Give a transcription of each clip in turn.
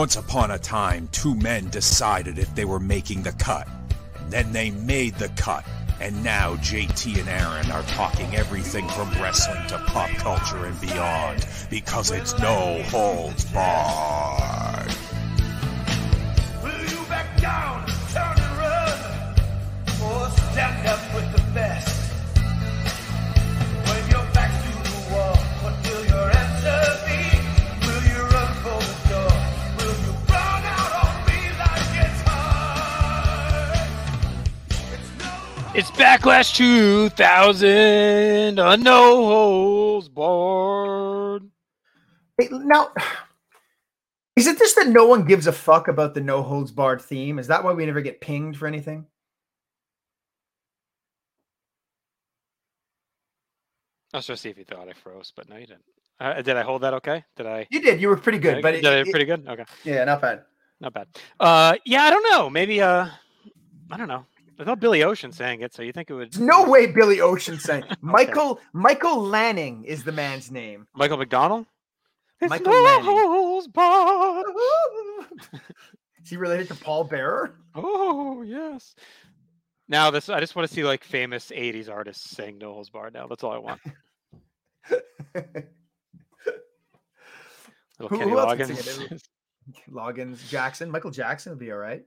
Once upon a time, two men decided if they were making the cut. Then they made the cut. And now JT and Aaron are talking everything from wrestling to pop culture and beyond because it's no holds barred. Backlash 2000, a no holds barred. Hey, now, is it just that no one gives a fuck about the no holds barred theme? Is that why we never get pinged for anything? I was just see if you thought I froze, but no, you didn't. Uh, did I hold that okay? Did I? You did. You were pretty good, did I- but did it- I- it- pretty good. Okay, yeah, not bad. not bad. Uh, yeah, I don't know. Maybe uh, I don't know. I thought Billy Ocean sang it, so you think it would? No way Billy Ocean sang. Michael Michael Lanning is the man's name. Michael McDonald. It's Michael no Lanning. holds is he related to Paul Bearer? Oh yes. Now this, I just want to see like famous '80s artists sing "No Holds Barred." Now that's all I want. Little Who- Kenny who else can sing Loggins. Loggins, Jackson, Michael Jackson would be all right.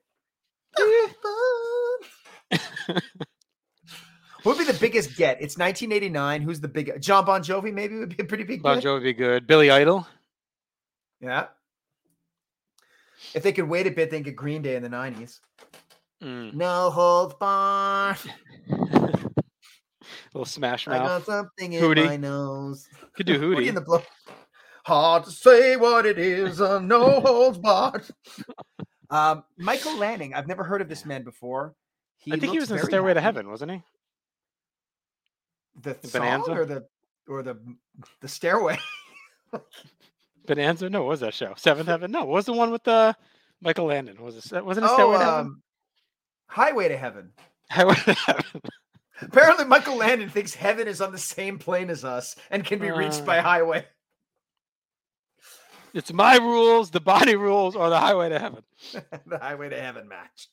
What would be the biggest get? It's 1989. Who's the big? Jon Bon Jovi maybe would be a pretty big Bon. Jovi would be good. Billy Idol. Yeah. If they could wait a bit, they get Green Day in the 90s. Mm. No holds barred. Little Smash I Mouth. got something in Hootie. my nose. Could do Hootie Hootie. in the blow. Hard to say what it is. Uh, no holds barred. Um, Michael Lanning. I've never heard of this man before. I think he was in Stairway to. Heaven, wasn't he? The The Bonanza? or the or the the stairway. Bonanza? No, what was that show? Seventh Heaven? No, what was the one with the Michael Landon? Was it? Wasn't it oh, Stairway to Heaven? um, Highway to Heaven. Highway to Heaven. Apparently, Michael Landon thinks heaven is on the same plane as us and can be reached Uh. by highway. It's my rules, the body rules, or the highway to heaven. the highway to heaven match.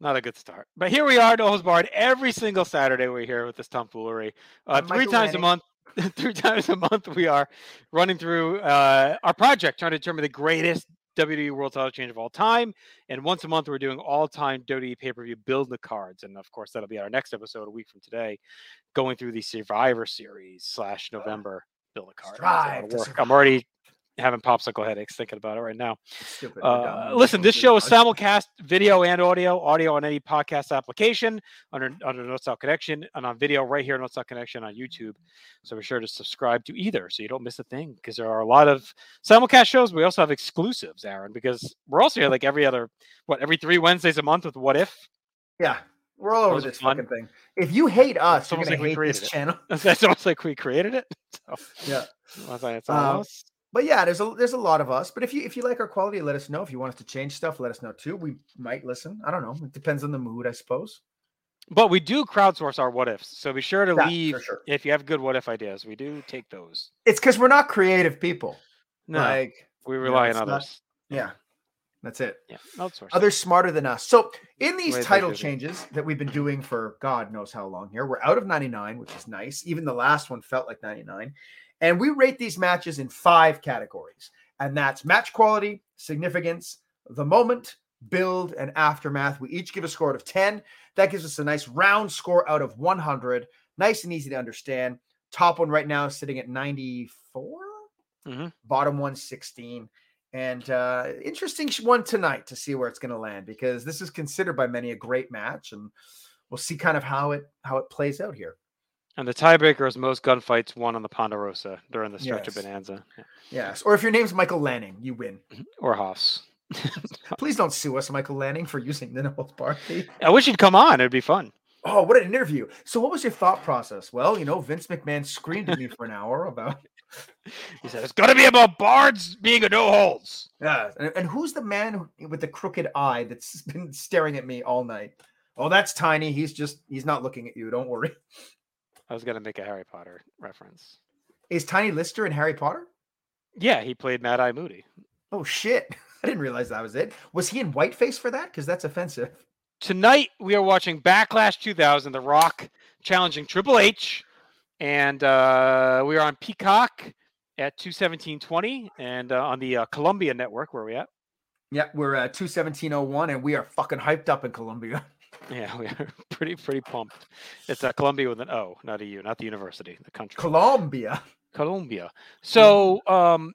Not a good start. But here we are, at Noah's Bard. Every single Saturday we're here with this tomfoolery. Uh, three times a month. three times a month we are running through uh, our project, trying to determine the greatest WWE World Title change of all time. And once a month we're doing all-time WWE pay-per-view build the cards. And of course that'll be our next episode a week from today, going through the Survivor Series slash November build a card. It's a lot Strive of to. I'm already having popsicle headaches thinking about it right now. Stupid. we're dumb, Uh, listen, this show is simulcast video and audio, audio on any podcast application under under Notes Out Connection, and on video right here, Notes Out Connection on YouTube. So be sure to subscribe to either so you don't miss a thing because there are a lot of simulcast shows. We also have exclusives, Aaron, because we're also here like every other what every three Wednesdays a month with What If. Yeah, we're all over this fun. fucking thing. If you hate us, It's you're almost gonna like we hate created this it. channel. That's almost like we created it. So, Yeah. I thought it's Um, almost. But yeah, there's a there's a lot of us. But if you if you like our quality, let us know. If you want us to change stuff, let us know too. We might listen. I don't know. It depends on the mood, I suppose. But we do crowdsource our what ifs. So be sure to Yeah, leave sure. if you have good what if ideas. We do take those. It's because we're not creative people. No, Like, we know, rely it's on not- others. yeah, that's it. Yeah, outsource. Others smarter than us. So in these Way title changes that we've been doing for God knows how long here, we're out of 99, which is nice. Even the last one felt like 99. And we rate these matches in five categories. And that's match quality, significance, the moment, build, and aftermath. We each give a score out of 10. That gives us a nice round score out of 100. Nice and easy to understand. Top one right now is sitting at 94. Mhm. Bottom one, 16. And uh, interesting one tonight to see where it's going to land because this is considered by many a great match, and we'll see kind of how it how it plays out here. And the tiebreaker is most gunfights won on the Ponderosa during the stretch of Bonanza. Yeah. Yes, or if your name's Michael Lanning, you win. Or Haas. Please don't sue us, Michael Lanning, for using the no holds barred. I wish you'd come on. It'd be fun. Oh, what an interview! So, what was your thought process? Well, you know, Vince McMahon screamed at me for an hour about He said, it's going to be about Bards being a no holds. yeah, and, and who's the man with the crooked eye that's been staring at me all night? Oh, that's Tiny. He's just he's not looking at you. Don't worry. I was going to make a Harry Potter reference. Is Tiny Lister in Harry Potter? Yeah, he played Mad Eye Moody. Oh shit! I didn't realize that was it. Was he in whiteface for that? Because that's offensive. Tonight we are watching Backlash 2000. The Rock challenging Triple H, and uh, we are on Peacock at 217.20 and uh, on the uh, Colombia Network. Where are we at? Yeah, we're at two seventeen oh one, and we are fucking hyped up in Colombia. Yeah, we are pretty pretty pumped. It's uh, Colombia with an O, not a U, not the university, the country. Colombia. Colombia. So, um,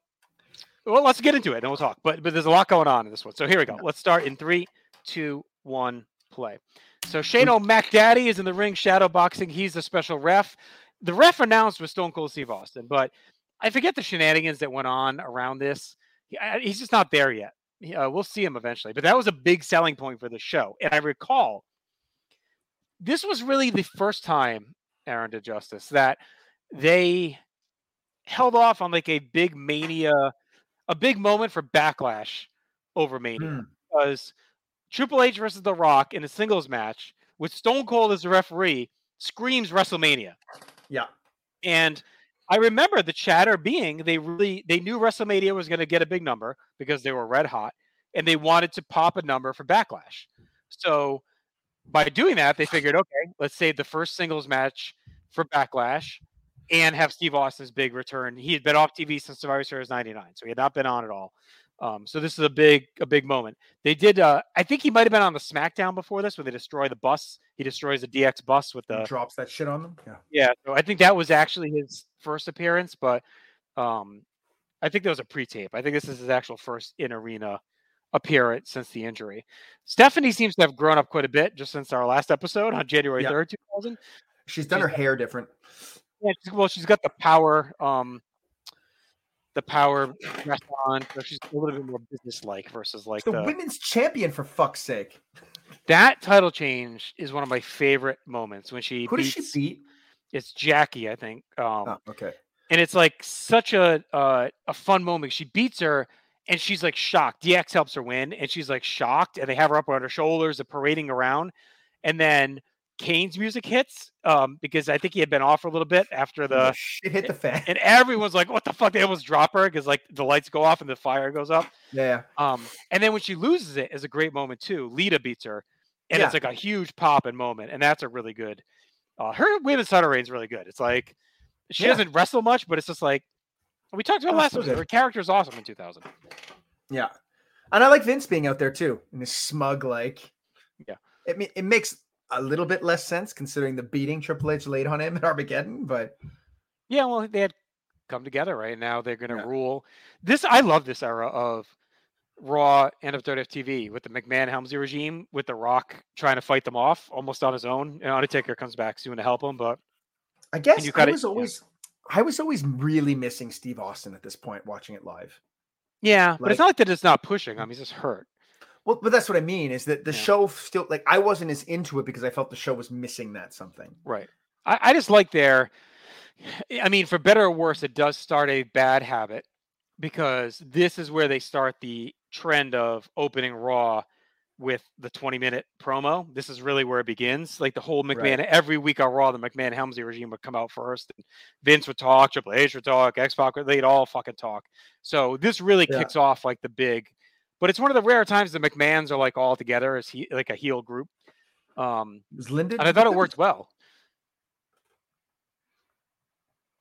well, let's get into it and we'll talk. But but there's a lot going on in this one. So here we go. Let's start in three, two, one, play. So Shane O'MacDaddy is in the ring, shadow boxing. He's the special ref. The ref announced was Stone Cold Steve Austin, but I forget the shenanigans that went on around this. He- I- He's just not there yet. Uh, we'll see him eventually, but that was a big selling point for the show. And I recall this was really the first time, Aaron did justice, that they held off on like a big mania, a big moment for backlash over mania Hmm. because Triple H versus The Rock in a singles match with Stone Cold as the referee screams WrestleMania. Yeah. And I remember the chatter being they really they knew WrestleMania was going to get a big number because they were red hot and they wanted to pop a number for Backlash. So by doing that, they figured, okay, let's save the first singles match for Backlash and have Steve Austin's big return. He had been off TV since Survivor Series '99, so he had not been on at all. Um, so this is a big, a big moment. They did. Uh, I think he might have been on the SmackDown before this, where they destroy the bus. He destroys the DX bus with He the drops that shit on them. Yeah. yeah. So I think that was actually his first appearance, but um, I think that was a pre-tape. I think this is his actual first in arena appearance since the injury. Stephanie seems to have grown up quite a bit just since our last episode on January Yeah. third, two thousand. She's done her hair different. Yeah, she's, well, she's got the power, um, the power dress on, so she's a little bit more business-like versus like The the, women's champion, for fuck's sake. That title change is one of my favorite moments when she Who does she beat? It's Jackie, I think. Um, Oh, okay. and it's like such a uh, a fun moment. She beats her, and she's like shocked. DX helps her win, and she's like shocked, and they have her up on her shoulders and parading around, and then Kane's music hits um, because I think he had been off for a little bit after The the shit hit the fan. and everyone's like, "What the fuck?" They almost drop her because like the lights go off and the fire goes up. Yeah. Um, and then when she loses it, is a great moment too. Lita beats her, and Yeah. it's like a huge pop and moment, and that's a really good. Uh, her women's title reign is really good. It's like she Yeah. doesn't wrestle much, but it's just like we talked about Oh, last so episode. Her character is awesome in 2000. Yeah. And I like Vince being out there too, in this smug, like, Yeah. It, it makes a little bit less sense considering the beating Triple H laid on him at Armageddon, but Yeah, well, they had come together right now. They're going to Yeah. rule this. I love this era of Raw and of WWF TV with the McMahon Helmsley regime, with The Rock trying to fight them off almost on his own. And Undertaker comes back soon to help him, but I guess you I cut it- was yeah. always I was always really missing Steve Austin at this point watching it live. yeah, but it's not like that it's not pushing him. He's just hurt. Well, but that's what I mean is that the Yeah. show still like I wasn't as into it because I felt the show was missing that something. Right. I, I just like their. I mean, for better or worse, it does start a bad habit because this is where they start the trend of opening Raw with the 20 minute promo. This is really where it begins. Like the whole McMahon, Right. every week on Raw, the McMahon Helmsley regime would come out first. And Vince would talk, Triple H would talk, X Pac, they'd all fucking talk. So this really Yeah. kicks off like the big, but it's one of the rare times the McMahons are like all together as he like a heel group. Um, Was Lyndon? and I thought it worked well.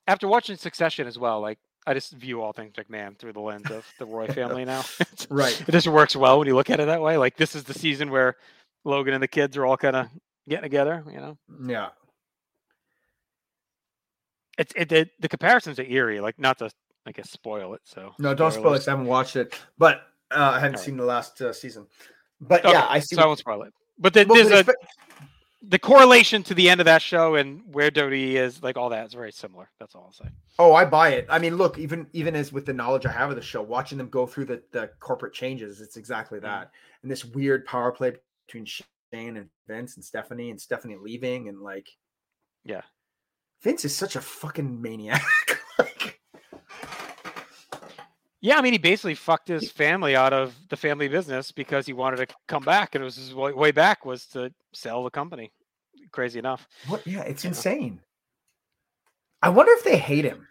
After watching Succession as well, like I just view all things McMahon through the lens of the Roy family now. Right. it just works well when you look at it that way. Like this is the season where Logan and the kids are all kind of getting together. You know, Yeah. it's it, it the comparisons are eerie. Like not to I guess spoil it. So No, don't spoil it. I haven't watched it, but uh, I haven't seen the last uh, season. But Okay, yeah, I see. so I won't spoil it. But the, well, there's but a the correlation to the end of that show and where Dodie is, like all that is very similar. That's all I'll say. Oh, I buy it. I mean, look, even even as with the knowledge I have of the show, watching them go through the the corporate changes, it's exactly Mm. that. And this weird power play between Shane and Vince and Stephanie, and Stephanie leaving, and like, Yeah. Vince is such a fucking maniac. Yeah, I mean, he basically fucked his family out of the family business because he wanted to come back, and it was his way, way back was to sell the company. Crazy enough. what? Yeah, it's Yeah. insane. I wonder if they hate him.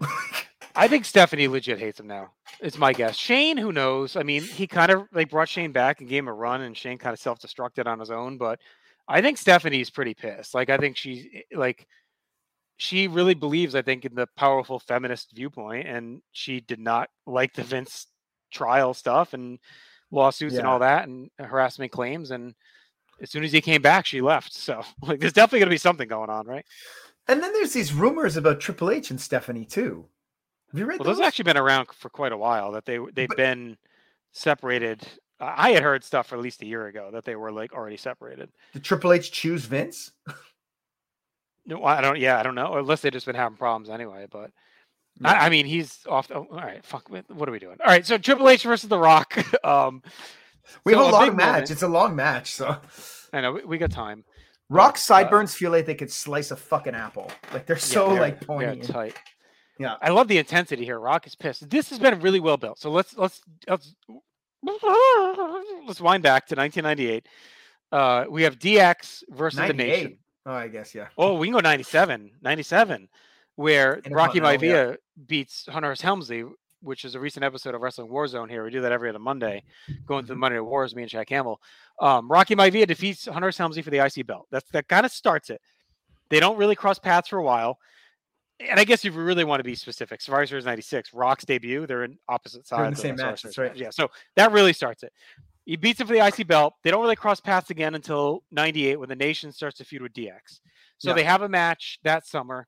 I think Stephanie legit hates him now. It's my guess. Shane, who knows? I mean, he kind of like brought Shane back and gave him a run, and Shane kind of self-destructed on his own. But I think Stephanie's pretty pissed. Like, I think she's eh, like, she really believes, I think, in the powerful feminist viewpoint, and she did not like the Vince trial stuff and lawsuits and all that and harassment claims. And as soon as he came back, she left. So, like, there's definitely going to be something going on, right? And then there's these rumors about Triple H and Stephanie too. Have you read Well, those? those actually been around for quite a while. That they they've But- been separated. I I had heard stuff for at least a year ago that they were like already separated. Did Triple H choose Vince? No, I don't. Yeah, I don't know. Unless they've just been having problems anyway. But Yeah. I, I mean, he's off. The, all right, fuck. What are we doing? All right, so Triple H versus The Rock. um, we so have a, long match. moment- It's a long match. So I know we, we got time. Rock uh, sideburns feel like they could slice a fucking apple. Like they're Yeah, so they're- like pointy. and- tight. Yeah. I love the intensity here. Rock is pissed. This has been really well built. So let's let's let's let's wind back to 1998. Uh, we have DX versus the Nation. Oh, I guess yeah. Oh, we can go 97, 97, where Rocky Intercontinental, yeah. Maivia beats Hunter Hearst Helmsley, which is a recent episode of Wrestling Warzone here. We do that every other Monday, going Mm-hmm. through the Monday Wars, me and Chad Campbell. Um, Rocky Maivia defeats Hunter Hearst Helmsley for the IC belt. That's that kind of starts it. They don't really cross paths for a while. And I guess if we really want to be specific, Survivor Series 96, Rock's debut, they're in opposite sides. They're in the same match, that's right. Yeah, so that really starts it. He beats him for the IC belt. They don't really cross paths again until 98 when the nation starts to feud with DX. So Yeah. they have a match that summer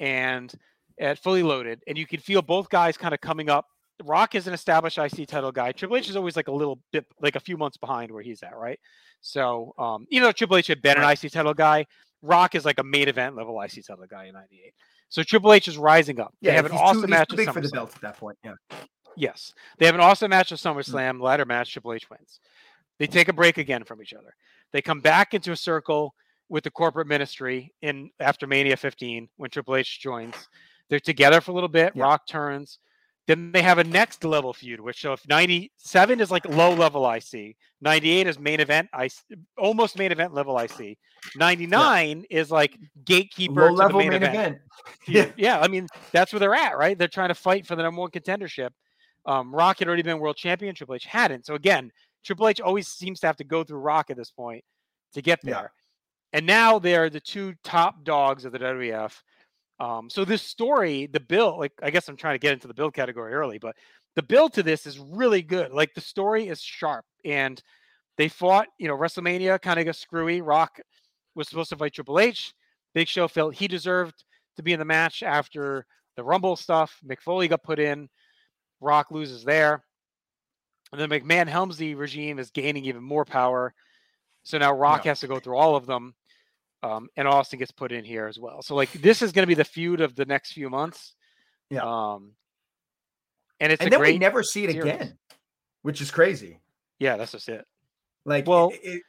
and at fully loaded, and you can feel both guys kind of coming up. Rock is an established IC title guy. Triple H is always like a little bit, like a few months behind where he's at, right? So, um, even though Triple H had been an IC title guy, Rock is like a main event level IC title guy in '98. So Triple H is rising up. Yeah, they have an awesome too, match too big for the belt at that point. Yeah. Yes. They have an awesome match at Mm. SummerSlam, ladder match, Triple H wins. They take a break again from each other. They come back into a circle with the corporate ministry in after Mania 15 when Triple H joins. They're together for a little bit. Yeah. Rock turns. Then they have a next level feud, which so if 97 is like low level IC, 98 is main event IC, almost main event level IC. 99 is like gatekeeper Low level main, main event event. feud. yeah, I mean that's where they're at, right? They're trying to fight for the number one contendership. Um, Rock had already been world champion. Triple H hadn't. So again, Triple H always seems to have to go through Rock at this point to get Yeah. there. And now they're the two top dogs of the WWF. Um, so this story, the build, like I guess I'm trying to get into the build category early, but the build to this is really good. Like the story is sharp, and they fought. You know, WrestleMania kind of got screwy. Rock was supposed to fight Triple H. Big Show felt he deserved to be in the match after the Rumble stuff. Mick Foley got put in. Rock loses there. And the McMahon Helmsley regime is gaining even more power. So now Rock Yeah. has to go through all of them. Um, and Austin gets put in here as well. So like this is going to be the feud of the next few months. Yeah. Um, and it's and then we never see it series. again, which is crazy. yeah, that's just it. Like, Well, it- it-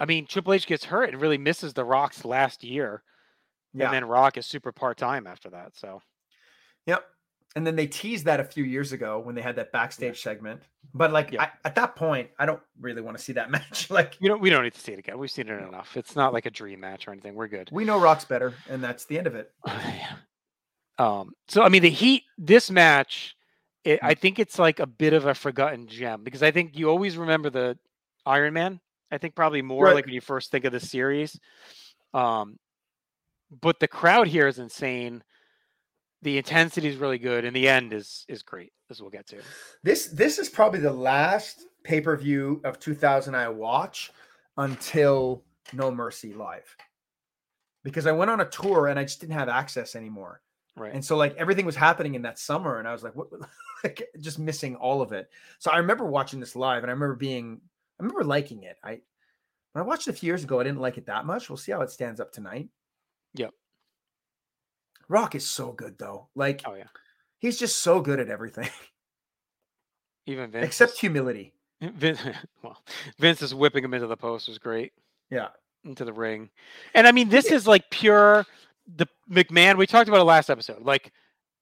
I mean, Triple H gets hurt and really misses the Rock's last year, yeah, and then Rock is super part time after that. So yep. And then they teased that a few years ago when they had that backstage segment. But like Yeah. I, at that point, I don't really want to see that match. like you know, we don't need to see it again. We've seen it enough. It's not like a dream match or anything. We're good. we know Rock's better, and that's the end of it. Yeah. Um, so I mean, the Heat, this match, it, Hmm. I think it's like a bit of a forgotten gem because I think you always remember the Iron Man. I think probably more Right. like when you first think of the series. Um, but the crowd here is insane. The intensity is really good, and the end is is great, as we'll get to. This this is probably the last pay per view of 2000 I watch until No Mercy live, because I went on a tour and I just didn't have access anymore. Right. And so like everything was happening in that summer, and I was like, what like just missing all of it. So I remember watching this live and I remember being I remember liking it. I when I watched it a few years ago, I didn't like it that much. We'll see how it stands up tonight. Yep. Rock is so good though. Like oh yeah. he's just so good at everything. Even Vince. Except humility. Vince, well, Vince is whipping him into the post was great. Yeah. into the ring. And I mean, this is like pure the McMahon. We talked about it last episode. Like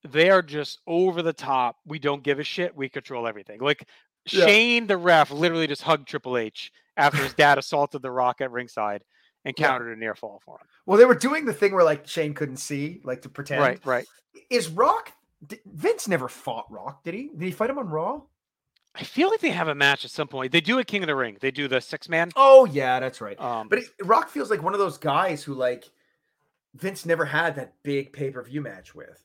they are just over the top. We don't give a shit. We control everything. Like Yeah. Shane, the ref, literally just hugged Triple H after his dad assaulted the Rock at ringside and Yeah. countered a near fall for him. Well, they were doing the thing where like Shane couldn't see, like to pretend. Right, right. Is Rock Did, Vince never fought Rock, did he? Did he fight him on Raw? I feel like they have a match at some point. They do a King of the Ring. They do the six man. Oh yeah, that's right. Um, But it, Rock feels like one of those guys who like Vince never had that big pay per view match with.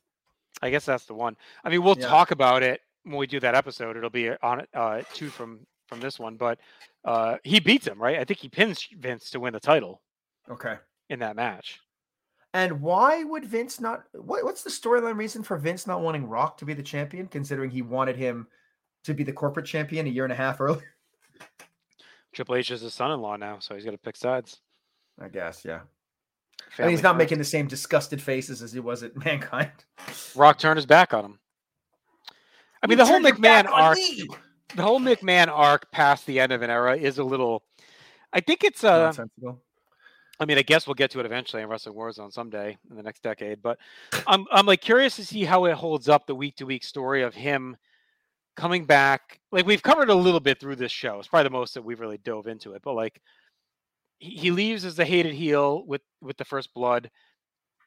I guess that's the one. I mean, we'll Yeah. talk about it when we do that episode. It'll be on uh, two from from this one, but uh, he beats him, right? I think he pins Vince to win the title Okay. in that match. And why would Vince not? What, what's the storyline reason for Vince not wanting Rock to be the champion, considering he wanted him to be the corporate champion a year and a half earlier? Triple H is his son-in-law now, so he's got to pick sides. I guess, yeah. and Family he's not making the same disgusted faces as he was at Mankind. Rock turned his back on him. I mean, You the whole McMahon arc, me! the whole McMahon arc past the end of an era is a little. I think it's uh, Nonsensical. I mean, I guess we'll get to it eventually in Wrestling Warzone someday in the next decade. But I'm I'm like curious to see how it holds up the week to week story of him coming back. Like we've covered a little bit through this show. It's probably the most that we've really dove into it. But like he, he leaves as the hated heel with with the first blood,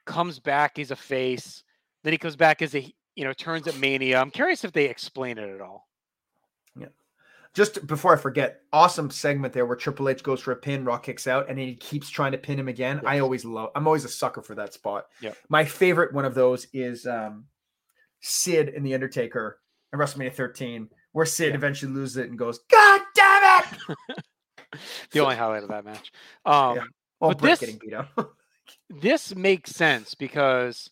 comes back, he's a face. Then he comes back as a you know turns at Mania. I'm curious if they explain it at all. Just before I forget, awesome segment there where Triple H goes for a pin, Rock kicks out, and then he keeps trying to pin him again. I always love. I'm always a sucker for that spot. Yep. My favorite one of those is um, Sid and the Undertaker in WrestleMania 13, where Sid Yeah. eventually loses it and goes, "God damn it!" The only highlight of that match. Um, Oh, But Bret this- getting beat up. this makes sense because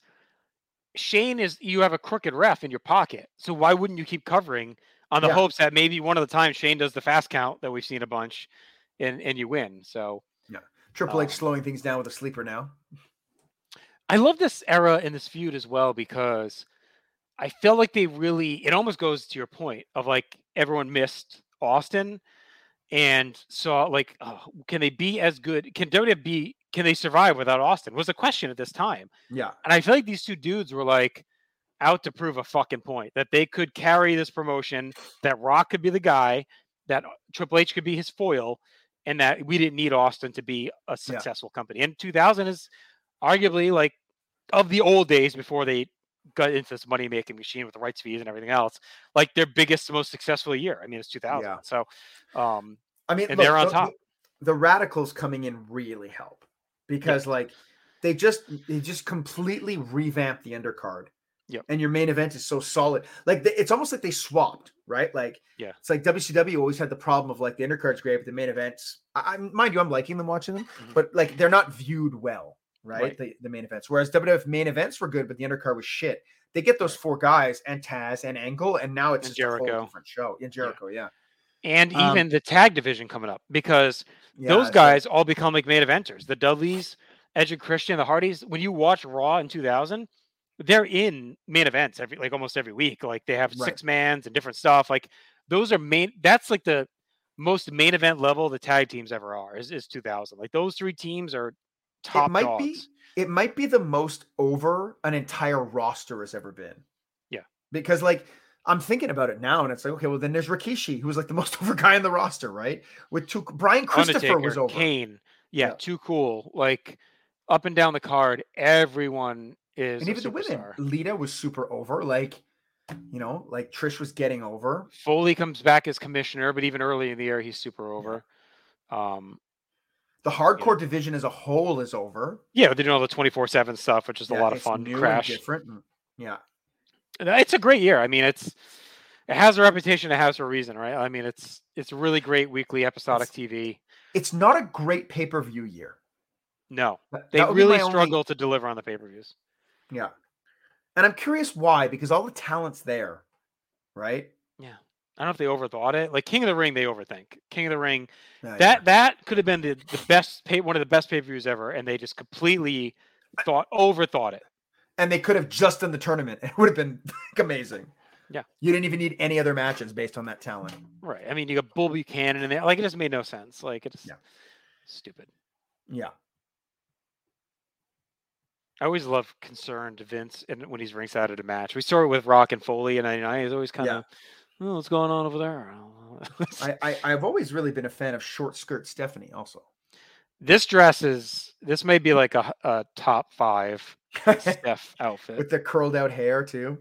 Shane is you have a crooked ref in your pocket. So why wouldn't you keep covering on the Yeah. hopes that maybe one of the times Shane does the fast count that we've seen a bunch and and you win. So yeah, Triple H Um, slowing things down with a sleeper now. I love this era in this feud as well because I feel like they really it almost goes to your point of like everyone missed Austin and saw like oh, can they be as good can WWF be can they survive without Austin was a question at this time. Yeah, And I feel like these two dudes were like out to prove a fucking point that they could carry this promotion, that Rock could be the guy, that Triple H could be his foil, and that we didn't need Austin to be a successful company. And 2000 is arguably like of the old days before they got into this money making machine with the rights fees and everything else, like their biggest, most successful year. I mean, it's 2000. Yeah. So, um, I mean, And they're on the, top. The, the radicals coming in really help because, like, they just they just completely revamped the undercard. Yep. And your main event is so solid. Like, they, it's almost like they swapped, right? Like, Yeah. it's like WCW always had the problem of like the undercard's great, but the main events. I, I mind you, I'm liking them watching them, Mhm. but like they're not viewed well, right? Right. The, the main events. Whereas WWF main events were good, but the undercard was shit. They get those four guys and Taz and Angle, and now it's And just a whole Jericho. different show. In Jericho, yeah. and Um, even the tag division coming up because Yeah, those guys all become like main eventers. The Dudleys, Edge and Christian, the Hardys. When you watch Raw in 2000, they're in main events every like almost every week. Like they have Right. six mans and different stuff. Like those are main. That's like the most main event level the tag teams ever are. Is, is 2000. Like those three teams are top it might dogs. be it might be the most over an entire roster has ever been. Yeah. Because like I'm thinking about it now and it's like, okay, well then there's Rikishi, who was like the most over guy in the roster, right? With two Brian Christopher Undertaker, was over. Kane. Yeah, Yeah. too cool. Like up and down the card, everyone is and even the women. Lita was super over. Like, you know, like Trish was getting over. Foley comes back as commissioner, but even early in the year, he's super over. Um, The hardcore division as a whole is over. yeah, they're doing all the 24 7 stuff, which is Yeah, a lot of fun. new and Crash. different. Yeah. It's a great year. I mean, it's it has a reputation it has for a reason, right? I mean, it's it's really great weekly episodic TV. It's not a great pay-per-view year. No, they that would be really my only- struggle to deliver on the pay per views. Yeah. And I'm curious why, because all the talent's there, right? Yeah. I don't know if they overthought it. Like King of the Ring, they overthink. King of the Ring, Yeah, that that could have been the, the best pay one of the best pay per views ever, and they just completely thought overthought it. and they could have just done the tournament. It would have been amazing. Yeah. You didn't even need any other matches based on that talent. Right. I mean, you got Bull Buchanan in there. Like it just made no sense. Like it's Yeah. stupid. Yeah. I always love concerned Vince and when he's ringside at a match. We saw it with Rock and Foley, and I, he's always kind of, oh, what's going on over there? I, I I've always really been a fan of short skirt Stephanie also. this dress is this may be like a, a top five Steph outfit. With the curled out hair too.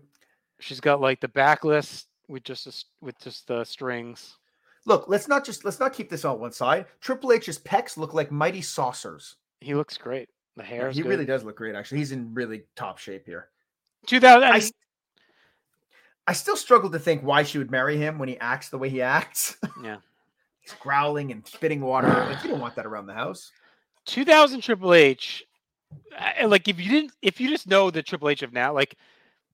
She's got like the backless with just the, with just the strings. Look, let's not just let's not keep this on one side. Triple H's pecs look like mighty saucers. He looks great. The Yeah, hair. he really does look great. Actually, he's in really top shape here. 2000. I still struggle to think why she would marry him when he acts the way he acts. yeah. He's growling and spitting water. Like you don't want that around the house. 2000 Triple H. I- Like if you didn't, if you just know the Triple H of now, like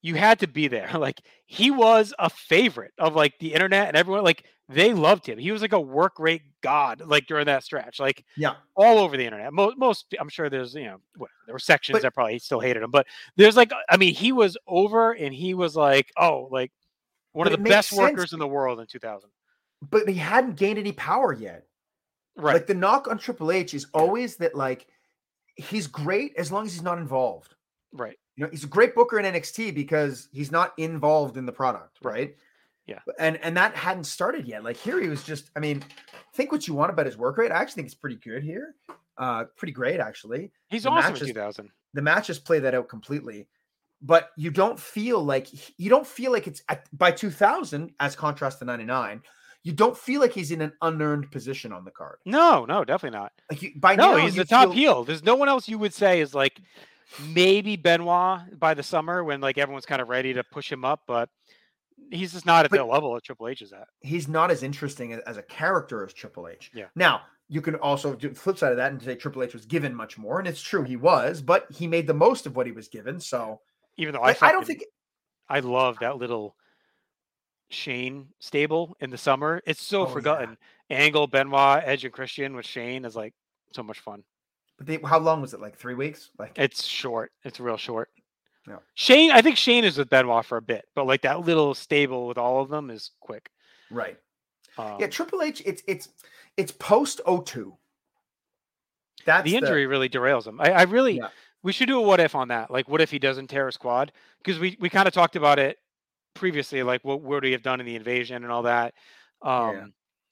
you had to be there. Like he was a favorite of like the internet and everyone. Like they loved him. He was like a work rate god. Like during that stretch, like Yeah. all over the internet. Most, most I'm sure there's you know what, there were sections But- that probably still hated him, but there's like I mean he was over and he was like oh like one of the best sense workers in the world in 2000. But he hadn't gained any power yet. Right. Like the knock on Triple H is always that like he's great as long as he's not involved. right. You know, he's a great booker in NXT because he's not involved in the product, Right. Yeah. And and that hadn't started yet. Like here he was just, I mean, think what you want about his work rate. I actually think it's pretty good here. Uh pretty great actually. He's the awesome matches- in 2000. The matches play that out completely. But you don't feel like you don't feel like it's at, by 2000 as contrast to 99. You don't feel like he's in an unearned position on the card. No, no, definitely not. Like you, by No, now he's the top feel- heel. There's no one else you would say is like maybe Benoit by the summer when like everyone's kind of ready to push him up, but he's just not at But- the level that Triple H is at. he's not as interesting as, a character as Triple H. Yeah. Now you can also do the flip side of that and say Triple H was given much more, and it's true he was, but he made the most of what he was given. So Even though I, like, I don't think I love that little Shane stable in the summer. It's so Oh, yeah. forgotten. Angle, Benoit, Edge, and Christian with Shane is like so much fun. They, how long was it? Like three weeks? Like It's short. It's real short. Yeah. Shane, I think Shane is with Benoit for a bit, but like that little stable with all of them is quick. right? Um, yeah, Triple H. It's it's it's post O2. That's the injury really derails him. I, I really, Yeah. we should do a what if on that. Like, what if he doesn't tear his quad? Because we we kind of talked about it previously. Like, what would he have done in the invasion and all that? Um, Yeah.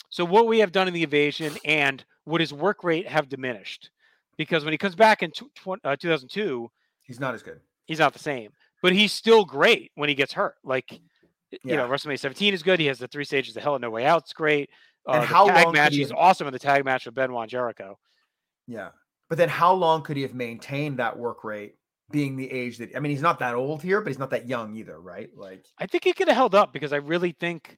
So, what we have done in the invasion and would his work rate have diminished? Because when he comes back in tw- tw- uh, 2002, He's not as good. he's not the same, but he's still great when he gets hurt. Like, y- you know, WrestleMania 17 is good. He has the three stages of Hell and No Way Out. It's great. Uh, And the how tag long match? he He's have- awesome in the tag match with Benoit Jericho. Yeah, but then how long could he have maintained that work rate? Being the age that I mean, he's not that old here, but he's not that young either, right? Like I think he could have held up because I really think,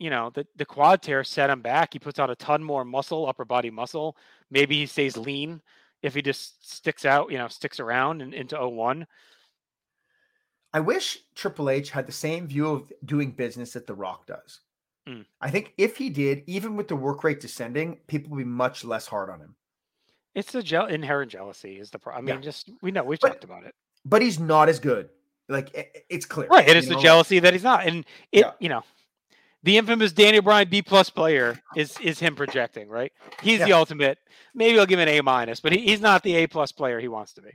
you know, the, the quad tear set him back. He puts on a ton more muscle, upper body muscle. Maybe he stays lean if he just sticks out, you know, sticks around and into 01. I wish Triple H had the same view of doing business that The Rock does. Mm. I think if he did, even with the work rate descending, people would be much less hard on him. It's the je- inherent jealousy is the problem. I Yeah. mean, just we know we've But- talked about it, But he's not as good. Like i- i- it's clear, right? It's the know, like- jealousy that he's not, and it, Yeah. you know, the infamous Daniel Bryan B plus player is is him projecting, right? He's the ultimate. Maybe I'll give him an A minus, but he, he's not the A plus player he wants to be.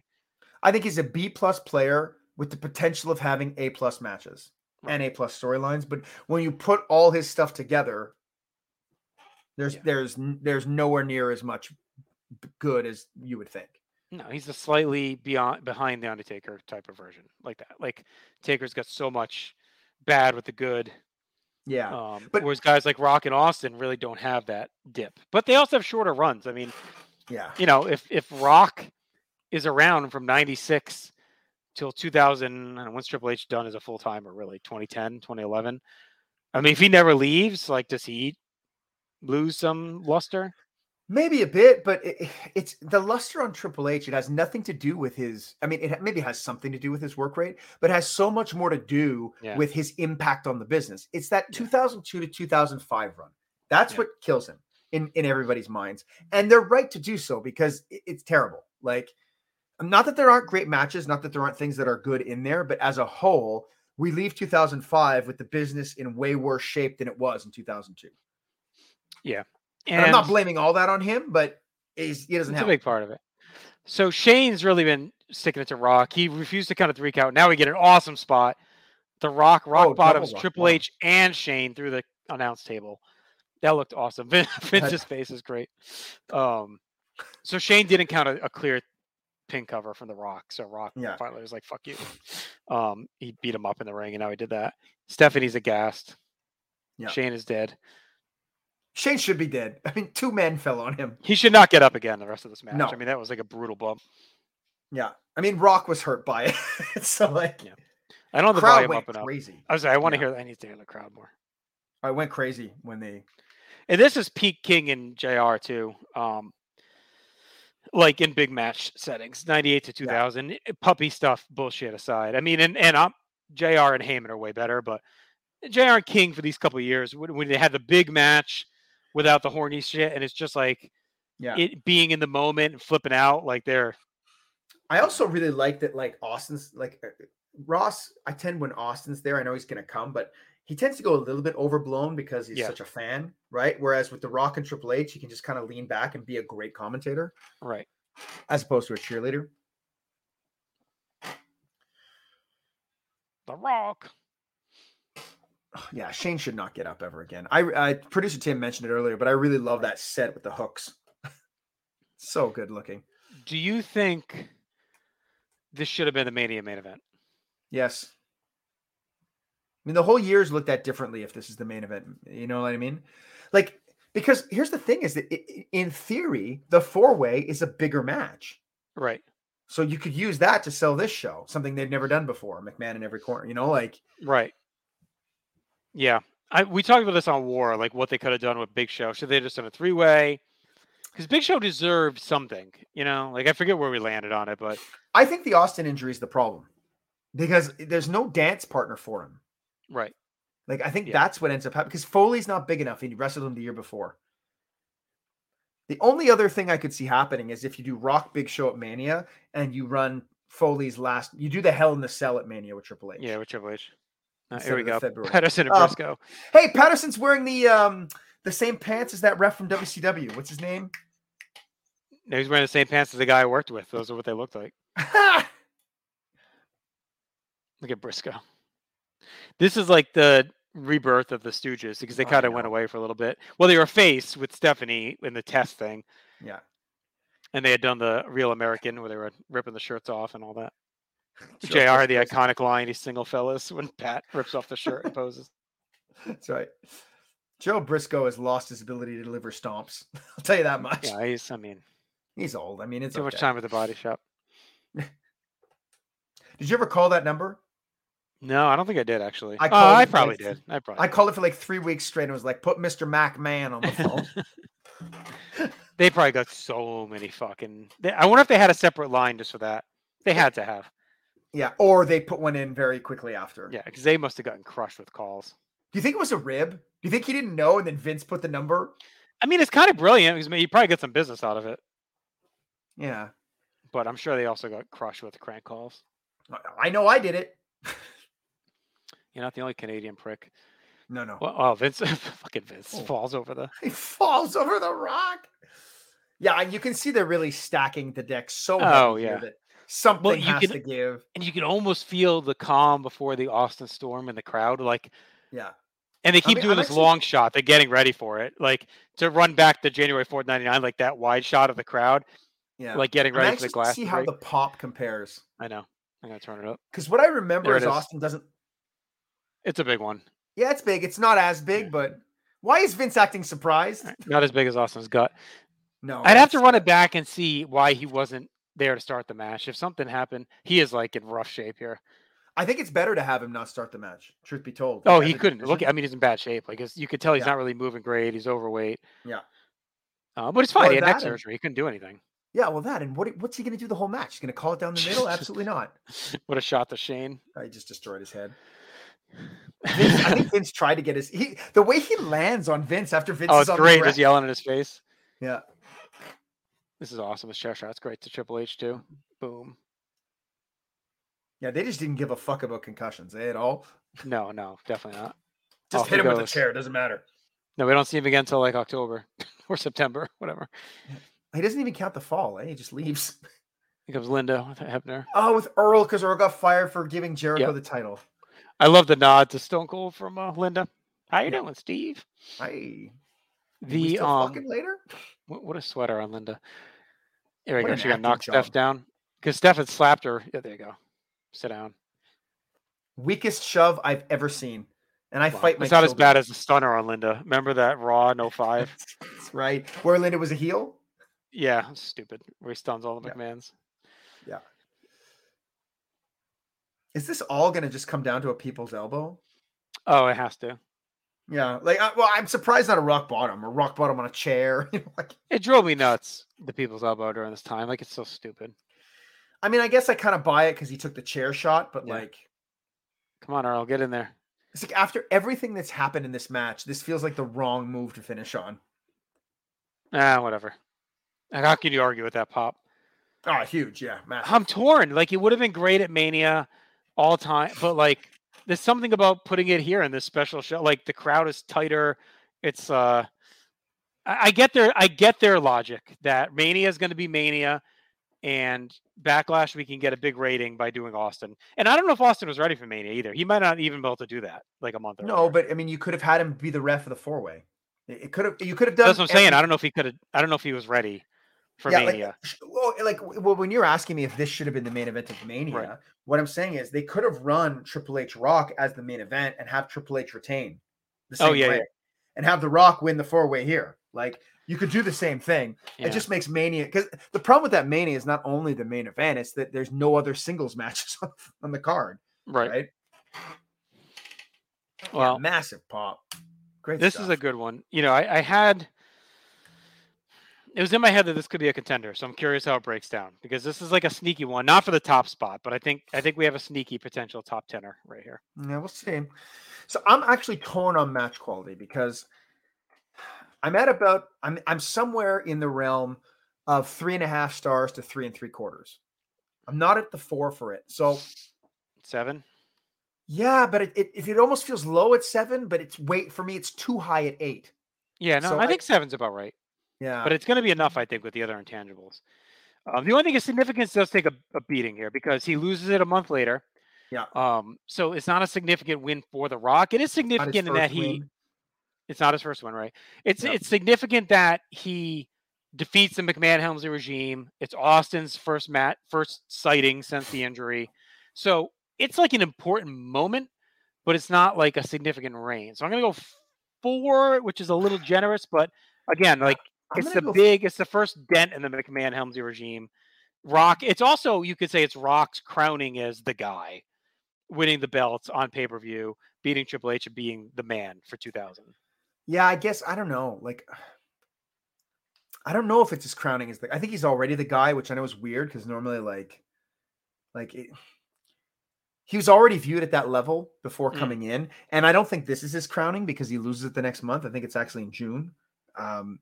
I think he's a B plus player with the potential of having A plus matches Right. and A plus storylines. But when you put all his stuff together, there's Yeah. there's there's nowhere near as much good as you would think. No, he's a slightly beyond behind the Undertaker type of version, like that. Like Taker's got so much bad with the good, Yeah, um, but- whereas guys like Rock and Austin really don't have that dip. But they also have shorter runs. I mean, yeah. you know, if if Rock is around from '96 till 2000, and once Triple H done as a full timer, really 2010, 2011. I mean, if he never leaves, like, does he lose some luster? Maybe a bit, but it, it's the luster on Triple H. It has nothing to do with his. I mean, it maybe has something to do with his work rate, but it has so much more to do Yeah. with his impact on the business. It's that Yeah. 2002 to 2005 run. That's Yeah. what kills him in in everybody's minds, and they're right to do so because it- it's terrible. Like, not that there aren't great matches, not that there aren't things that are good in there, but as a whole, we leave 2005 with the business in way worse shape than it was in 2002. And, I'm not blaming all that on him, but he doesn't have a big part of it. So Shane's really been sticking it to Rock. He refused to count a three count. Now we get an awesome spot. The Rock, Rock Oh, bottoms rock Triple bottom. H and Shane through the announce table. That looked awesome. Vin- Vince's face is great. Um, so Shane didn't count a, a clear pin cover from The Rock. So Rock Yeah. finally was like, "Fuck you." Um, he beat him up in the ring, and now he did that. Stephanie's aghast. Yeah. Shane is dead. Shane should be dead. I mean, two men fell on him. He should not get up again the rest of this match. No. I mean, that was like a brutal bump. Yeah. I mean, Rock was hurt by it. so like Yeah. I don't know the crowd volume up enough. crazy. I was like, I want to hear. I need to hear the crowd more. I went crazy when they And this is peak King and Jr. too. Um, like in big match settings, ninety eight to two thousand. Puppy stuff, bullshit aside. I mean, and and um, Jr. and Heyman are way better, but Jr. and King for these couple of years when, when they had the big match without the horny shit, and it's just like Yeah. it being in the moment and flipping out, like they're I also really like that, like Austin's like uh, Ross. I tend when Austin's there, I know he's going to come, but he tends to go a little bit overblown because he's Yeah. such a fan, right? Whereas with The Rock and Triple H, he can just kind of lean back and be a great commentator right. as opposed to a cheerleader. The Rock. Yeah, Shane should not get up ever again. I, I producer Tim mentioned it earlier, but I really love that set with the hooks. so good looking. Do you think this should have been the Mania main event? Yes. I mean, the whole year's looked at differently if this is the main event. You know what I mean? Like, because here's the thing: is that i- i- in theory, the four way is a bigger match, Right. so you could use that to sell this show, something they've never done before. McMahon in every corner. You know, like Right. Yeah. I we talked about this on War, like what they could have done with Big Show. Should they have just done a three way? Because Big Show deserved something, you know. Like I forget where we landed on it, but I think the Austin injury is the problem because there's no dance partner for him. right. Like I think Yeah. that's what ends up happening because Foley's not big enough. and He wrestled him the year before. The only other thing I could see happening is if you do Rock Big Show at Mania and you run Foley's last, you do the Hell in the Cell at Mania with Triple H. Yeah, with Triple H. Uh, here we go. February. Patterson and Um, Brisco. Hey, Patterson's wearing the um the same pants as that ref from WCW. What's his name? No, he's wearing the same pants as the guy I worked with. Those are what they looked like. Look at Brisco. This is like the rebirth of the Stooges because they I kind of went away for a little bit. Well, they were face with Stephanie in the test thing, yeah. and they had done the real American where they were ripping the shirts off and all that. JR the iconic line, he's single fellas, when Pat rips off the shirt and poses. That's right. Joe Brisco has lost his ability to deliver stomps. I'll tell you that much. Yeah, he's, I mean, He's old. I mean, it's too much time at the body shop. Did you ever call that number? No, I don't think I did actually. I oh, I probably like did. I probably I called it for like three weeks straight and was like, put Mr. McMahon on the phone. They probably got so many fucking. They, I wonder if they had a separate line just for that. They had to have. Yeah. Or they put one in very quickly after. Yeah, because they must have gotten crushed with calls. Do you think it was a rib? Do you think he didn't know and then Vince put the number? I mean, it's kind of brilliant because I mean, you probably get some business out of it, Yeah. but I'm sure they also got crushed with crank calls. Oh, I- I know I did it. You're not the only Canadian prick. No, no. Well, oh, Vince, fucking Vince Oh. falls over the. He falls over the rock. Yeah, you can see they're really stacking the deck so Oh, yeah. that something you has can- to give. And you can almost feel the calm before the Austin Storm in the crowd, like. Yeah. And they keep mean, doing I'm this actually- long shot. They're getting ready for it, like to run back to January 4th, 99, like that wide shot of the crowd, Yeah. like getting ready for the glass. see to how the pop compares. I know. I'm gonna turn it up. Because what I remember is is. Austin doesn't. It's a big one. Yeah, it's big. It's not as big, Yeah. but why is Vince acting surprised? Not as big as Austin's gut. No, I'd have to run it back and see why he wasn't there to start the match. If something happened, he is like in rough shape here. I think it's better to have him not start the match. Truth be told. Oh, he couldn't look. I mean, he's in bad shape. Like you could tell he's Yeah. not really moving great. He's overweight. Yeah. Uh, but it's fine. Or he had neck and- surgery. He couldn't do anything. Yeah, well, that and what? What's he going to do the whole match? He's going to call it down the middle? Absolutely not. What a shot to Shane. I just destroyed his head. Vince, I think Vince tried to get his he the way he lands on Vince after Vince oh, is it's great. Just yelling in his face. Yeah. This is awesome. This chair shot's great to Triple H too. Boom. Yeah, they just didn't give a fuck about concussions eh, at all. No, no, definitely not. Just Off hit him with a goes. chair, doesn't matter. No, we don't see him again until like October or September, whatever. He doesn't even count the fall, eh? He just leaves. Here comes Linda with Hebner. Oh, with Earl, because Earl got fired for giving Jericho Yep. the title. I love the nod to Stone Cold from uh, Linda. How you Yeah. doing, Steve? Hey, we The still um, fucking later. what, what a sweater on Linda. There we What go. She got knocked Steph down. because Steph had slapped her. Yeah, there you go. Sit down. Weakest shove I've ever seen. And I Wow. fight my It's not as bad as the stunner on Linda. Remember that Raw no oh five? That's right. Where Linda was a heel? yeah, stupid. Where he stuns all the Yeah. McMahons. Yeah. Is this all going to just come down to a people's elbow? Oh, it has to. Yeah. Like, I, well, I'm surprised not a rock bottom or rock bottom on a chair. Like, It drove me nuts. The people's elbow during this time, like it's so stupid. I mean, I guess I kind of buy it because he took the chair shot, but Yeah. like, Come on, Earl, get in there. it's like after everything that's happened in this match, this feels like the wrong move to finish on. Ah, whatever. And how can you argue with that pop? Oh, huge. Yeah. Massive. I'm torn. Like it would have been great at Mania all time, but like there's something about putting it here in this special show. Like the crowd is tighter. It's uh I, get their I get their logic that Mania is gonna be Mania and backlash we can get a big rating by doing Austin. And I don't know if Austin was ready for Mania either. He might not even be able to do that like a month No, but I mean, you could have had him be the ref of the four way. It could have, you could have done. that's what I'm saying. every- I don't know if he could have I don't know if he was ready for yeah, like, Mania. like well, when you're asking me if this should have been the main event of Mania, what I'm saying is they could have run Triple H Rock as the main event and have Triple H retain the Oh, yeah, way, yeah. and have the Rock win the four way here. Like you could do the same thing. Yeah. It just makes Mania because the problem with that Mania is not only the main event; it's that there's no other singles matches on, on the card. right. Right? Yeah, Well, massive pop. Great. this is a good one. You know, I, I had it was in my head that this could be a contender, so I'm curious how it breaks down because this is like a sneaky one, not for the top spot, but I think I think we have a sneaky potential top tenor right here. Yeah, we'll see. So I'm actually torn on match quality because I'm at about I'm I'm somewhere in the realm of three and a half stars to three and three quarters. I'm not at the four for it. So Seven. yeah, but it it, it almost feels low at seven, but it's wait for me, it's too high at eight. Yeah, no, So I I- think seven's about right, Yeah. but it's going to be enough, I think, with the other intangibles. Um, the only thing is significance does take a, a beating here because he loses it a month later. Yeah. Um, so it's not a significant win for the Rock. It is significant in that he win. It's not his first one, right? It's Yep. it's significant that he defeats the McMahon Helmsley regime. It's Austin's first mat first sighting since the injury. So it's like an important moment, but it's not like a significant reign. So I'm gonna go four, which is a little generous, but again, like I'm it's the big, it's the first dent in the McMahon Helmsley regime. Rock, it's also you could say it's Rock's crowning as the guy, winning the belts on pay per view, beating Triple H and being the man for 2000. Yeah, I guess I don't know. Like, I don't know if it's his crowning as the. I think he's already the guy, which I know is weird because normally, like, like it, he was already viewed at that level before Mm. coming in, and I don't think this is his crowning because he loses it the next month. I think it's actually in June. Um,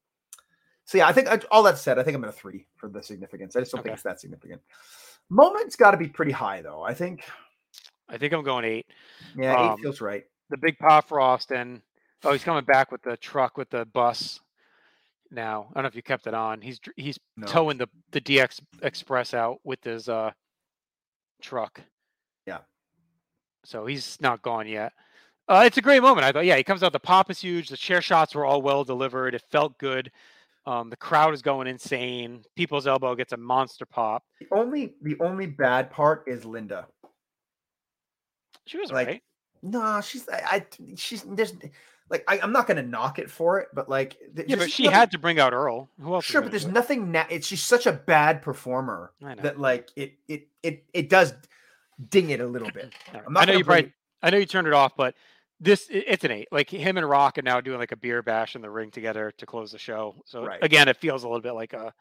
so yeah, I think I, all that said, I think I'm at a three for the significance. I just don't Okay. think it's that significant. Moment's got to be pretty high though. I think. I think I'm going eight. Yeah, Um, eight feels right. The big pop for Austin. Oh, he's coming back with the truck with the bus. Now I don't know if you kept it on. He's he's No. towing the the DX Express out with his uh truck. Yeah. So he's not gone yet. Uh, it's a great moment. I thought, yeah, he comes out. The pop is huge. The chair shots were all well delivered. It felt good. Um, the crowd is going insane. People's elbow gets a monster pop. The only the only bad part is Linda. She was Like, right. No, she's I, I she's there's like I, I'm not gonna knock it for it, but like th- Yeah, but she nothing- had to bring out Earl. Who else? sure, but there's nothing. Na- it's she's such a bad performer that like it it it it does ding it a little bit. Right. I know you probably, I know you turned it off, but this it's an eight. Like him and Rock are now doing like a beer bash in the ring together to close the show. So Right. again, it feels a little bit like a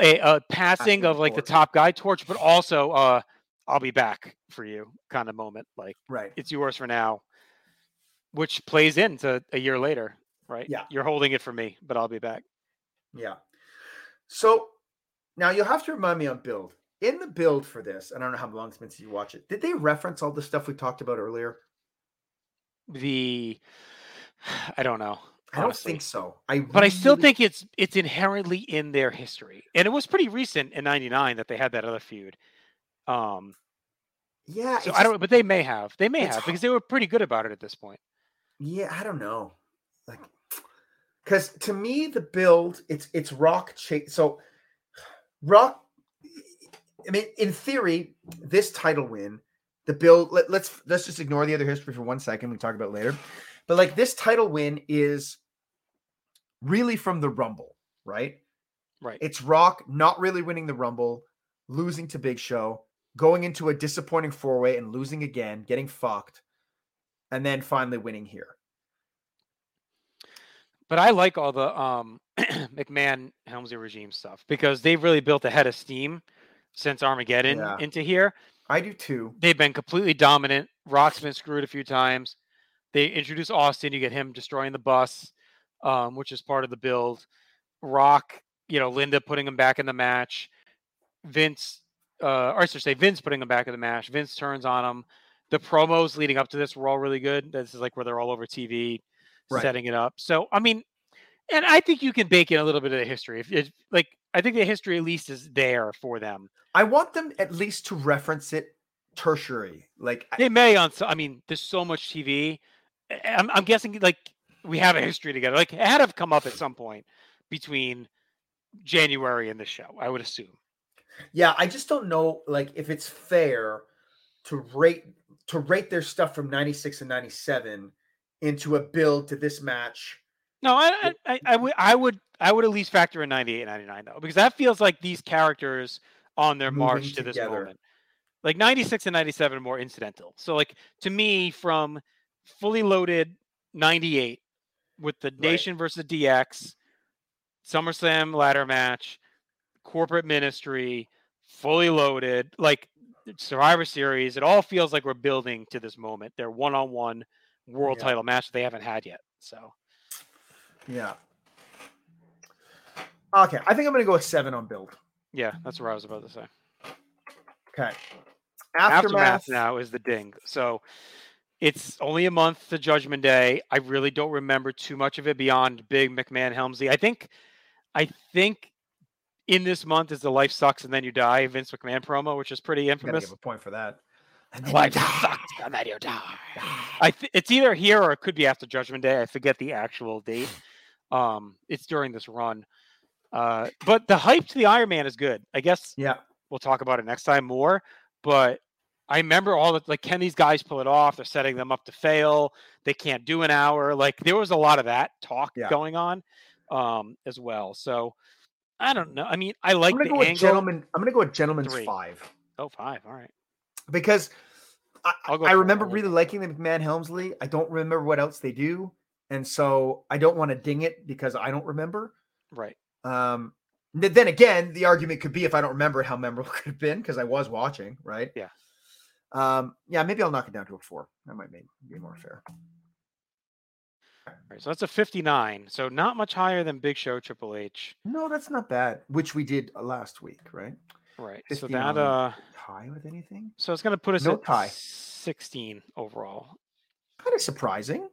a, a passing of like the top guy torch, but also uh I'll be back for you kind of moment. Like Right. it's yours for now, which plays into a year later, right? Yeah. You're holding it for me, but I'll be back. Yeah. So now you'll have to remind me on build. In the build for this, and I don't know how long it's been since you watch it. Did they reference all the stuff we talked about earlier? The I don't know. I don't think so. I but I still think it's it's inherently in their history, and it was pretty recent in '99 that they had that other feud. Um, yeah. so I don't, but they may have, they may have because they were pretty good about it at this point. Yeah, I don't know. Like cuz to me the build it's it's rock chase so rock I mean, in theory, this title win, the bill Let, let's let's just ignore the other history for one second. We can talk about later, but like this title win is really from the Rumble, right? Right. It's Rock not really winning the Rumble, losing to Big Show, going into a disappointing four way and losing again, getting fucked, and then finally winning here. But I like all the um, McMahon Helmsley regime stuff because they've really built a head of steam since Armageddon Yeah. into here. I do too. They've been completely dominant. Rock's been screwed a few times. They introduce Austin. You get him destroying the bus, um, which is part of the build. Rock, you know, Linda putting him back in the match. Vince, uh, or I should say, Vince putting him back in the match. Vince turns on him. The promos leading up to this were all really good. This is like where they're all over TV, Right. setting it up. So, I mean, and I think you can bake in a little bit of the history. If, if like, I think the history at least is there for them. I want them at least to reference it tertiary. Like I- They may on. so- I mean, there's so much TV. I'm, I'm guessing like we have a history together. Like it had to have come up at some point between January and this show. I would assume. Yeah, I just don't know like if it's fair to rate to rate their stuff from 96 and 97 into a build to this match. No, I, I, I, would, I would, I would at least factor in 98 and 99 though, because that feels like these characters on their march Moving to this moment. Like 96 and 97 are more incidental. So like to me, from fully loaded 98 with the Nation versus DX, SummerSlam ladder match, corporate ministry, fully loaded, like Survivor Series, it all feels like we're building to this moment. Their one-on-one world Yeah. title match they haven't had yet. So Yeah. Okay, I think I'm going to go with 7 on build. yeah, that's what I was about to say. Okay. Aftermath, now is the ding. So it's only a month to Judgment Day. I really don't remember too much of it beyond Big McMahon Helmsley. I think, I think in this month is the Life Sucks and Then You Die Vince McMahon promo, which is pretty Gotta infamous. give a point for that. And then Life sucks and then you die. I th- it's either here or it could be after Judgment Day. I forget the actual date. Um, it's during this run. Uh, but the hype to the Iron Man is good. I guess Yeah. we'll talk about it next time more. But I remember all the like, can these guys pull it off? They're setting them up to fail. They can't do an hour. Like there was a lot of that talk Yeah. going on um, as well. So I don't know. I mean, I like I'm the going to go with angle. gentlemen. I'm to go with gentleman's Three. 5 Oh, five. All right. because I, I remember really liking the McMahon Helmsley. I don't remember what else they do. And so I don't want to ding it because I don't remember. Right. Um, then again, the argument could be if I don't remember how memorable it could have been because I was watching, right? Yeah. Um, yeah, maybe I'll knock it down to a four. That might make, be more fair. All right. So that's a 59. So not much higher than Big Show Triple H. No, that's not bad. Which we did uh, last week, right? Right. So 59. that uh Tie with anything? so it's gonna put us No at tie. 16 overall. Kind of surprising.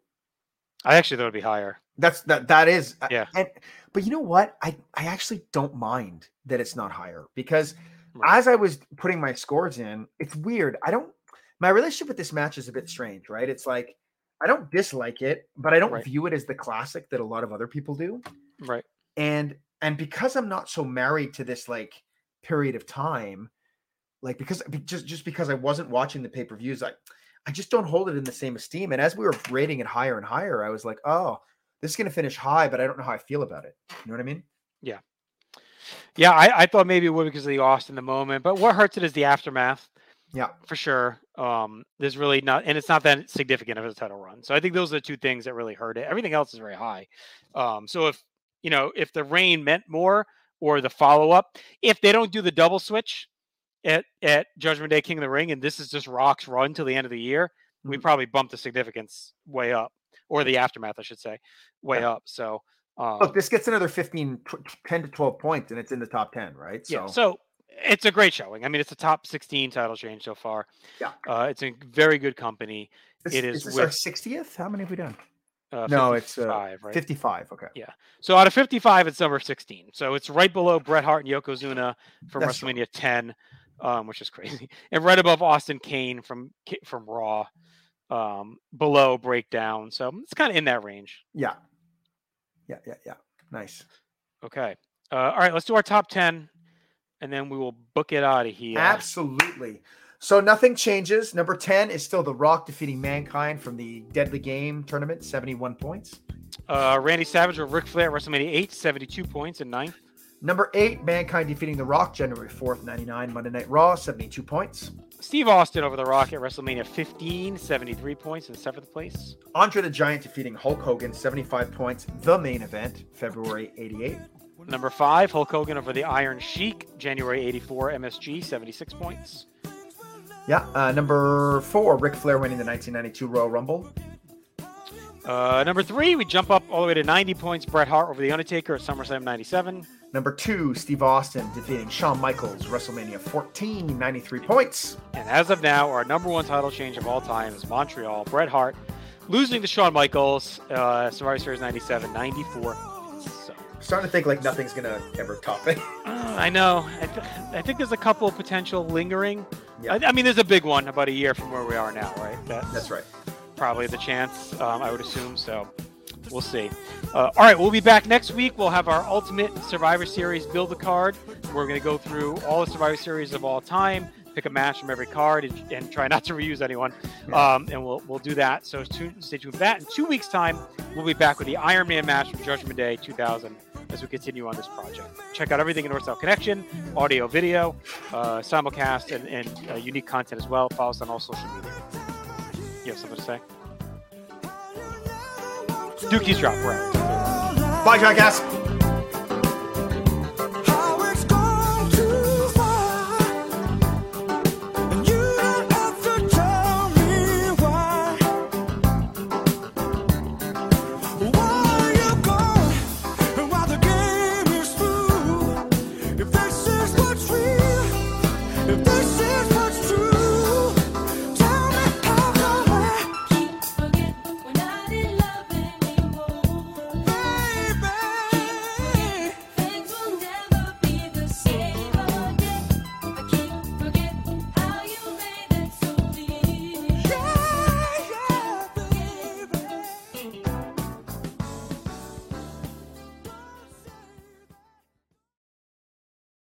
I actually thought it'd be higher. That's that. That is. uh, Yeah. And but you know what? I I actually don't mind that it's not higher because Right. as I was putting my scores in, it's weird. I don't. My relationship with this match is a bit strange, right? It's like I don't dislike it, but I don't Right. view it as the classic that a lot of other people do. Right. And and because I'm not so married to this like period of time, like because just just because I wasn't watching the pay per views, I just don't hold it in the same esteem. And as we were rating it higher and higher, I was like, oh, this is gonna finish high, but I don't know how I feel about it. You know what I mean? Yeah, I, I thought maybe it would because of the Austin the moment, but what hurts it is the aftermath Yeah. for sure. Um, there's really not, and it's not that significant of a title run. So I think those are the two things that really hurt it. Everything else is very high. Um, so if you know if the reign meant more or the follow up, if they don't do the double switch at at Judgment Day King of the Ring, and this is just Rock's run till the end of the year, we Mhm. probably bump the significance way up, or the aftermath, I should say, way Yeah. up. So. Um, Look, this gets another 15, 10 to 12 points, and it's in the top 10, right? Yeah, so it's a great showing. I mean, it's a top 16 title change so far. Yeah. Uh, it's a very good company. this, it is is this our 60th? How many have we done? Uh, No, it's, uh, 55, right? 55. Okay. Yeah. So out of 55, it's number 16. So it's right below Bret Hart and Yokozuna from That's. WrestleMania 10, um, which is crazy, and right above Austin Kane from from Raw, um, below Breakdown. So it's kind of in that range. Yeah. Yeah. Yeah. Yeah. Nice. Okay. Uh, all right, let's do our top 10, and then we will book it out of here. Absolutely. So nothing changes. Number 10 is still The Rock defeating Mankind from the Deadly Game tournament, 71 points. Uh, Randy Savage or Ric Flair at WrestleMania 8, 72 points in ninth. Number 8, Mankind defeating The Rock, January 4th, 99, Monday Night Raw, 72 points. Steve Austin over The Rock at WrestleMania 15, 73 points in seventh place. Andre the Giant defeating Hulk Hogan, 75 points, the main event, February 88. Number five, Hulk Hogan over the Iron Sheik, January 84, MSG, 76 points. Yeah. Uh, number 4, Ric Flair winning the 1992 Royal Rumble. Uh, number three, we jump up all the way to 90 points. Bret Hart over the Undertaker at SummerSlam 97. Number 2, Steve Austin defeating Shawn Michaels, WrestleMania 14, 93 points. And as of now, our number one title change of all time is Montreal. Bret Hart losing to Shawn Michaels, uh, Survivor Series 97, 94. So, Starting to think like nothing's going to ever top it. uh, I know. I, th- I think there's a couple of potential lingering. Yeah. I, I mean, there's a big one about a year from where we are now, right? That's, That's right. probably the chance, um, I would assume. So we'll see. Uh, all right, we'll be back next week. We'll have our ultimate Survivor Series build a card. We're going to go through all the Survivor Series of all time, pick a match from every card, and, and try not to reuse anyone. Um, and we'll we'll do that. So tune, stay tuned for that. In two weeks' time, we'll be back with the Iron Man match from Judgment Day 2000 as we continue on this project. Check out everything in North South Connection, audio, video, uh, simulcast, and, and uh, unique content as well. Follow us on all social media. You have something to say? Dookie's drop, right? Bye, Jackass.